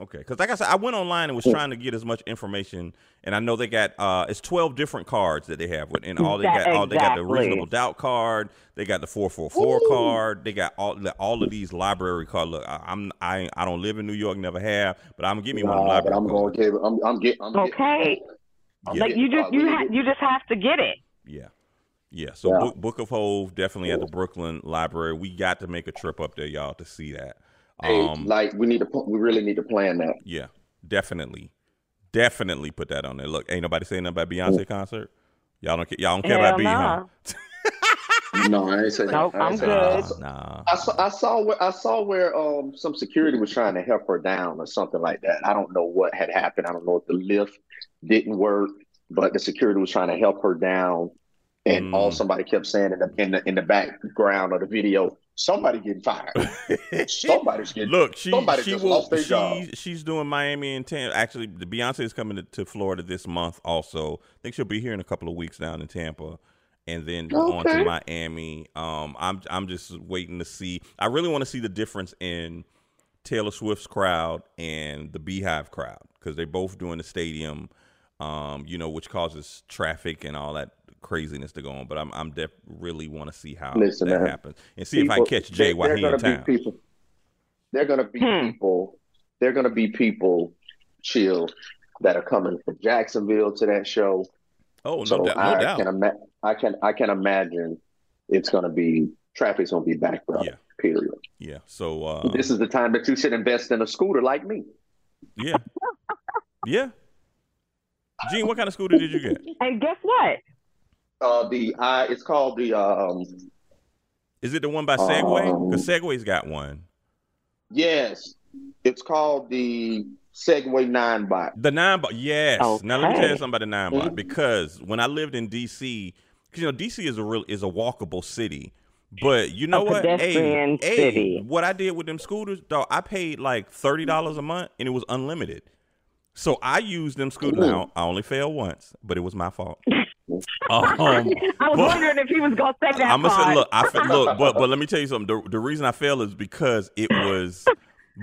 Okay. Because like I said, I went online and was trying to get as much information, and I know they got uh, it's twelve different cards that they have with, and all they That- got, all they got the reasonable doubt card, they got the four four four card, they got all the, all of these library cards. Look, I, I'm I I don't live in New York, never have, but I'm gonna give me one of the but library I'm going cards. to give. I'm. I'm getting. I'm Okay. I'm Yeah. Like you just you probably- ha- you just have to get it. Yeah. Yeah. So Yeah. Book, Book of Hov definitely at the Brooklyn Library. We got to make a trip up there, y'all, to see that. Hey, Um, like we need to. We really need to plan that. yeah, definitely, definitely put that on there. Look, ain't nobody saying nothing about Beyonce concert. Y'all don't ca- y'all don't care Hell about B, huh? No, I ain't saying. Nope, I ain't I'm saying good. that. Nah. I saw, I saw where I saw where um some security was trying to help her down or something like that. I don't know what had happened. I don't know if the lift didn't work, but the security was trying to help her down, and all Mm. somebody kept saying in the in the in the background of the video, somebody getting fired. Somebody's getting Look, she somebody she just will lost their job. she, she's doing Miami and Tampa. Actually, the Beyonce is coming to, to Florida this month. Also, I think she'll be here in a couple of weeks down in Tampa, and then on to Miami. Um, I'm I'm just waiting to see. I really want to see the difference in Taylor Swift's crowd and the Beyhive crowd because they're both doing the stadium. Um, you know, which causes traffic and all that craziness to go on. But I'm I'm def- really want to see how Listen, that man. happens and see if I catch Jay they- while he in town. People, they're going to be Hmm. people. They're going to be people. Chill. That are coming from Jacksonville to that show. Oh, no so doubt, no I doubt. can ima- I can I can imagine it's going to be traffic's going to be backed up. Yeah. Period. Yeah. So uh, This is the time that you should invest in a scooter like me. yeah, yeah. Gene, what kind of scooter did you get? And guess what? Uh, the I it's called the um Is it the one by Segway? Um, Because Segway's got one. yes, it's called the Segway Nine Bot. The Ninebot. Yes. Now let me tell you Okay. something about the Ninebot because when I lived in DC, because you know DC is a real is a walkable city. But you know what? pedestrian hey, city. what I did with them scooters, dog, I paid like thirty dollars a month and it was unlimited. So I used them scooters. Now I only failed once, but it was my fault. um, I was but- wondering if he was gonna say that I'm gonna say, look, I fe- look, but but let me tell you something. The, the reason I failed is because it was,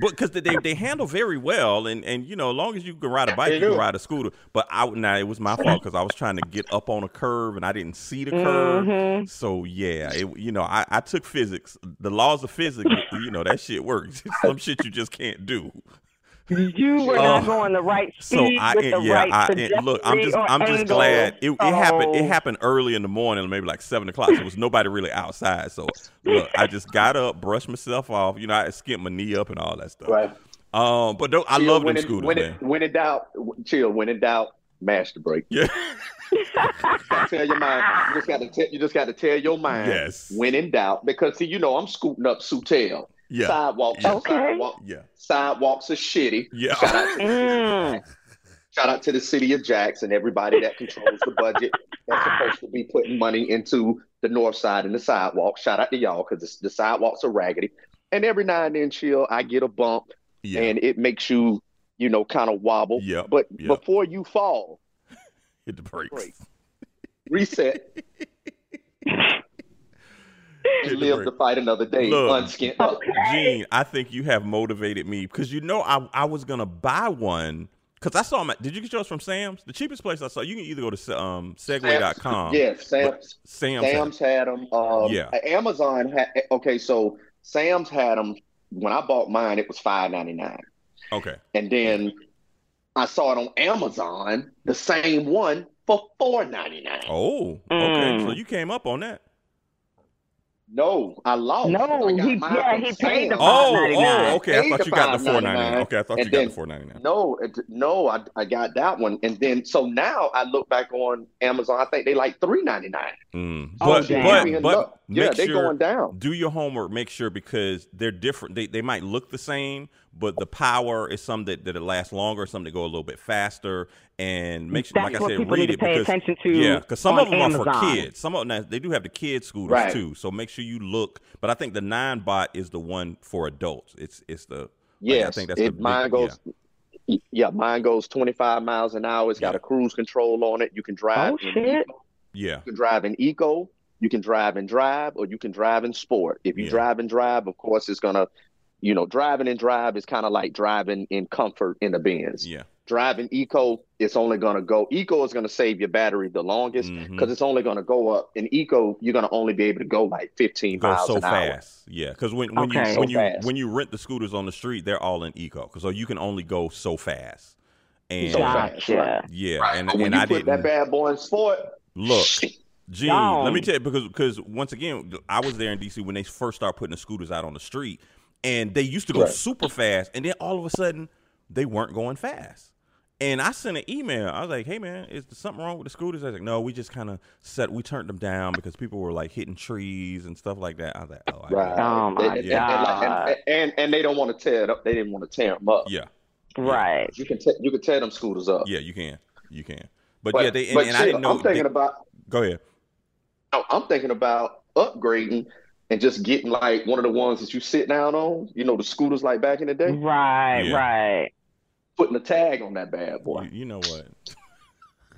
but because they they handle very well, and and you know, as long as you can ride a bike, They you can ride a scooter. But I now it was my fault because I was trying to get up on a curve and I didn't see the curve. Mhm. So yeah, it, you know, I, I took physics, the laws of physics. you know, that shit works. Some shit you just can't do. You were Oh. not going the right speed So speed I, with the yeah, right I look. I'm just, I'm just angle. glad it, it happened. It happened early in the morning, maybe like seven o'clock. So there was nobody really outside. So look, I just got up, brushed myself off. You know, I skipped my knee up and all that stuff. Right. Um, but though, I Chill, love when them in- scooters, when man. It, when in doubt, chill. When in doubt, mash the brake. yeah, tell your mind. You just got to tell. You just got to tell your mind. Yes. When in doubt, because see, you know, I'm scooting up Sutel. Yeah, Sidewalks. Yeah. Okay. Sidewalk, yeah, sidewalks are shitty. yeah. Shout out, to, Mm. shout out to the city of Jackson, everybody that controls the budget that's supposed to be putting money into the north side and the sidewalk. Shout out to y'all because the, the sidewalks are raggedy. And every now and then, chill, I get a bump yeah. and it makes you, you know, kind of wobble. Yep, But yep. before you fall, Hit the brakes. Brakes. reset Hit and the live brakes. to fight another day, Look. unskint up. Gene, I think you have motivated me because you know I, I was gonna buy one because I saw them. Did you get yours from Sam's? The cheapest place I saw. You can either go to um Segway.com. Yes, Sam's. Sam's. Sam's had them. Um, Yeah. Amazon had. Okay, so Sam's had them. When I bought mine, it was five ninety nine, Okay. and then I saw it on Amazon, the same one for four ninety nine. Oh, okay. Mm. So you came up on that. No, I lost. No, I he- yeah, he paid the Sam's. Oh, oh, okay. I thought you got the four ninety nine. Okay, I thought and you got the four ninety nine. No, it, no, I, I got that one, and then so now I look back on Amazon. I think they like three ninety nine. Mm. Oh, But but but Yeah, make they sure going down. do your homework. Make sure because they're different. They they might look the same, but the power is some that that last longer, some that go a little bit faster. And make sure, That's like I said, read need to it pay because attention to yeah, because some of them are for kids. Some of them they do have the kids scooters Right. too. So make sure you look. But I think the Ninebot is the one for adults. It's it's the like, I think that's it, the big- mine goes. Yeah. mine goes 25 miles an hour. It's got Yeah. a cruise control on it. You can drive. Oh in shit! eco. Yeah, You can drive in eco. You can drive and drive, or you can drive in sport. If you Yeah. drive and drive, of course, it's gonna, you know, driving in drive is kind of like driving in comfort in the Benz. yeah, Driving eco, it's only gonna go. Eco is gonna save your battery the longest mm-hmm. because it's only gonna go up. In eco, you're gonna only be able to go like 15 go miles so an hour. fast. Yeah, because when, when Okay. you So when you when you rent the scooters on the street, they're all in eco, so you can only go so fast. And So fast, Gotcha. right. yeah, Right. and But when and you I put didn't that bad boy in sport, look. Gene, let me tell you because because once again, I was there in DC when they first started putting the scooters out on the street, and they used to go Right. super fast, and then all of a sudden they weren't going fast. And I sent an email. I was like, "Hey man, is there something wrong with the scooters?" I was like, "No, we just kind of set we turned them down because people were like hitting trees and stuff like that." I was like, "Oh, right? it." Oh, my and, and- God. and, and, and they don't want to tear it up. They didn't want to tear them up. yeah, Right. You can te- you can tear them scooters up. yeah, you can, you can." But, But, yeah, they and, but and I didn't know. I'm thinking they- about. go ahead. I'm thinking about upgrading and just getting like one of the ones that you sit down on. You know, the scooters like back in the day. Right. Yeah. Right. Putting a tag on that bad boy. You, you know what?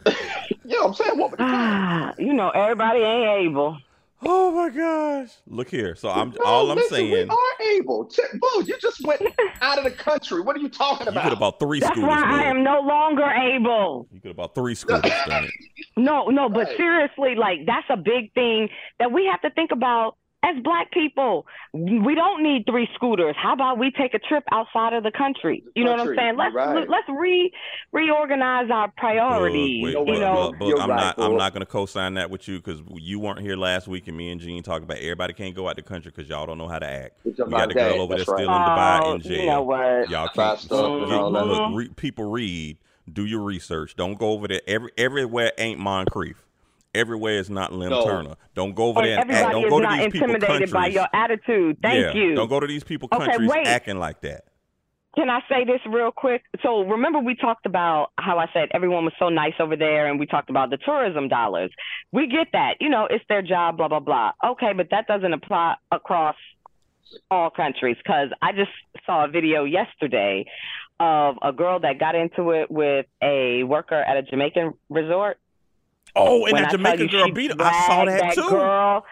Yeah, I'm saying what with the tag? Ah, you know, everybody ain't able. Oh my gosh! Look here. So I'm No, all I'm listen, we are able. Check, Boo, you just went out of the country. What are you talking about? You about? could have bought three That's scooters. why I am no longer able. You could about three scooters. No, no, but Right. seriously, like that's a big thing that we have to think about as black people. We don't need three scooters. How about we take a trip outside of the country? You know what I'm saying? Let's right. let's re reorganize our priorities. Wait, wait, you what? know, look, Boog, I'm right, not. I'm not going to co-sign that with you because you weren't here last week, and me and Gene talked about everybody can't go out the country because y'all don't know how to act. It's We got about the girl that, over there that's still right. in Dubai Oh, in you know jail. what? Y'all Buy can't. stuff get- look, re, people read. Do your research. Don't go over there. Every everywhere ain't Moncrief. Everywhere is not Lim No. Turner. Don't go over And there and act. everybody Don't is go to not these people intimidated by countries. your attitude. Thank yeah, you. Don't go to these people Okay, countries wait. acting like that. Can I say this real quick? So remember we talked about how I said everyone was so nice over there and we talked about the tourism dollars. We get that. You know, it's their job, blah, blah, blah. Okay, but that doesn't apply across all countries because I just saw a video yesterday of a girl that got into it with a worker at a Jamaican resort. Oh, and When that Jamaican you girl beat her. I saw dragged that, too. Girl,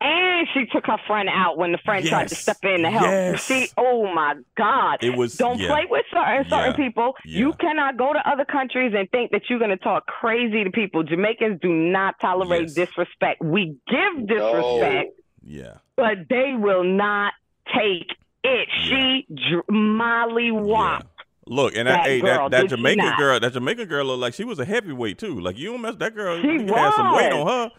and she took her friend out when the friend tried to step in to help. Yes. See, oh my God. It was. Don't yeah. play with certain certain Yeah. people. Yeah. You cannot go to other countries and think that you're going to talk crazy to people. Jamaicans do not tolerate Yes. disrespect. We give disrespect, Yeah. but they will not take it. Yeah. She dr- Molly Yeah. Wop. Look, and That that, hey, girl, that, that Jamaican girl, that Jamaican girl looked like she was a heavyweight too. Like you don't mess that girl She had some weight on her.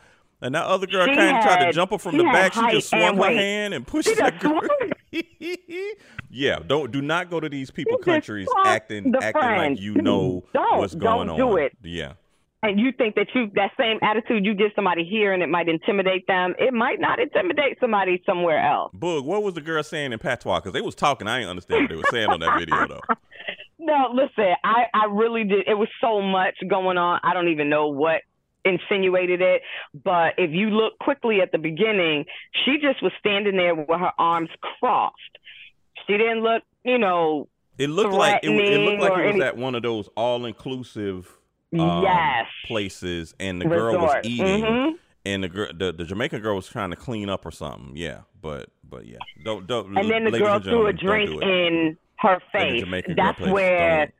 And that other girl She kind of tried to jump her from the back. She just swung her weight. hand and pushed She that girl. yeah, don't do not go to these people She countries acting acting like you know Don't- what's going don't on. do it. Yeah. And you think that you that same attitude you give somebody here and it might intimidate them. It might not intimidate somebody somewhere else. Boog, what was the girl saying in patois? Because they was talking. I didn't understand what they were saying on that video though. No, listen, I, I really did. It was so much going on. I don't even know what insinuated it. But if you look quickly at the beginning, she just was standing there with her arms crossed. She didn't look, you know, It looked like it, it looked like it was any- at one of those all inclusive um, yes. places, and the girl was resort. eating, Mhm. and the girl, the, the Jamaican girl was trying to clean up or something. Yeah, but but yeah, don't don't. And then the girl and threw a drink in her face. That's where don't.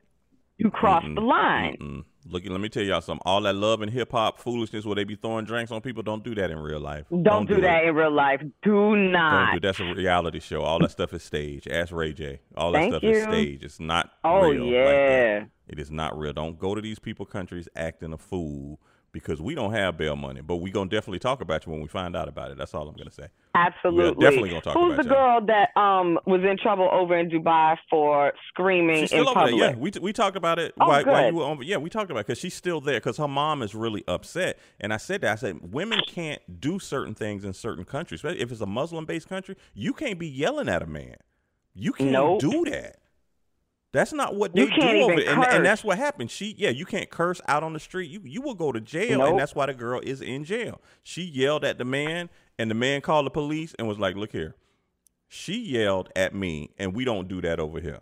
you cross Mm-mm, the line. Mm-mm. Look, let me tell y'all something. All that love and hip hop foolishness where they be throwing drinks on people, don't do that in real life. Don't, do, that It. in real life. Do not. Don't do that's a reality show. All that stuff is stage. Ask Ray J. All that Thank stuff is stage. It's not Oh real. like yeah. It is not real. Don't go to these people countries acting a fool because we don't have bail money, but we're gonna definitely talk about you when we find out about it. That's all I'm gonna say. Absolutely. definitely gonna talk Who's about the y'all. girl that um was in trouble over in Dubai for screaming She's in still over public? there. Yeah, we we talked about it Oh, while, while good. you were on. Yeah, we talked about it because she's still there because her mom is really upset. And I said that I said women can't do certain things in certain countries, especially if it's a Muslim-based country. You can't be yelling at a man. You can't Nope. do that. That's not what they do over. And, and that's what happened. She, yeah, you can't curse out on the street. You you will go to jail, Nope. and that's why the girl is in jail. She yelled at the man, and the man called the police and was like, "Look here." She yelled at me, and we don't do that over here.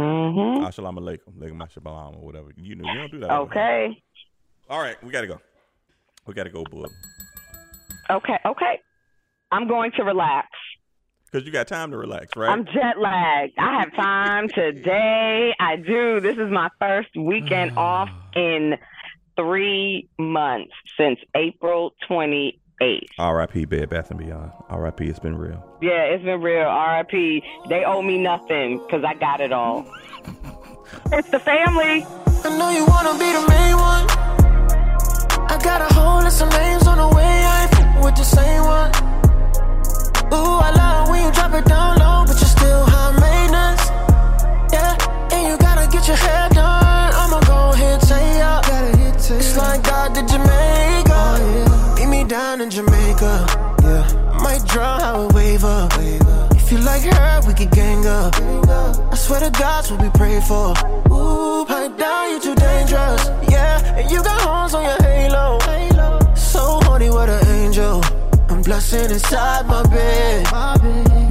Mm-hmm. Assalamu alaikum, alaikum assalam, or whatever. You know, you don't do that. Okay. All right, we gotta go. We gotta go, bud. Okay. Okay. I'm going to relax. Because you got time to relax, right? I'm jet lagged. I have time today. I do. This is my first weekend ah. off in three months since April 28th. R.I.P. Bed Bath and Beyond. R.I.P. It's been real. Yeah, it's been real. RIP. They owe me nothing because I got it all. It's the family. I know you wanna be the main one. I got a whole list of names on the way. I ain't with the same one. Ooh, I love when you drop it down low, but you're still high maintenance. Yeah, and you gotta get your hair done. I'ma go ahead and say up. It's like God did Jamaica. Meet me down in Jamaica. Yeah, might draw how it wave up. If you like her, we could gang up. I swear to God's what we pray for. Ooh, pipe down, you're too dangerous. Yeah, and you got horns on your halo. So horny, what an angel. I'm blushing inside my bed.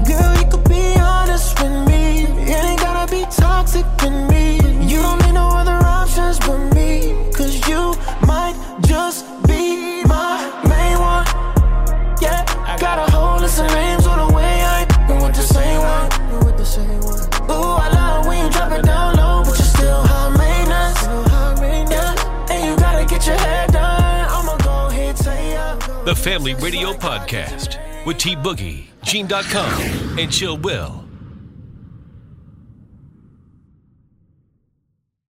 Girl, you could be honest with me. It ain't gotta be toxic in me. You don't need no other options but me. Cause you might just be my main one. Yeah, got a whole list of Family Radio Podcast with T Boogie, Gene.com, and Chill Will.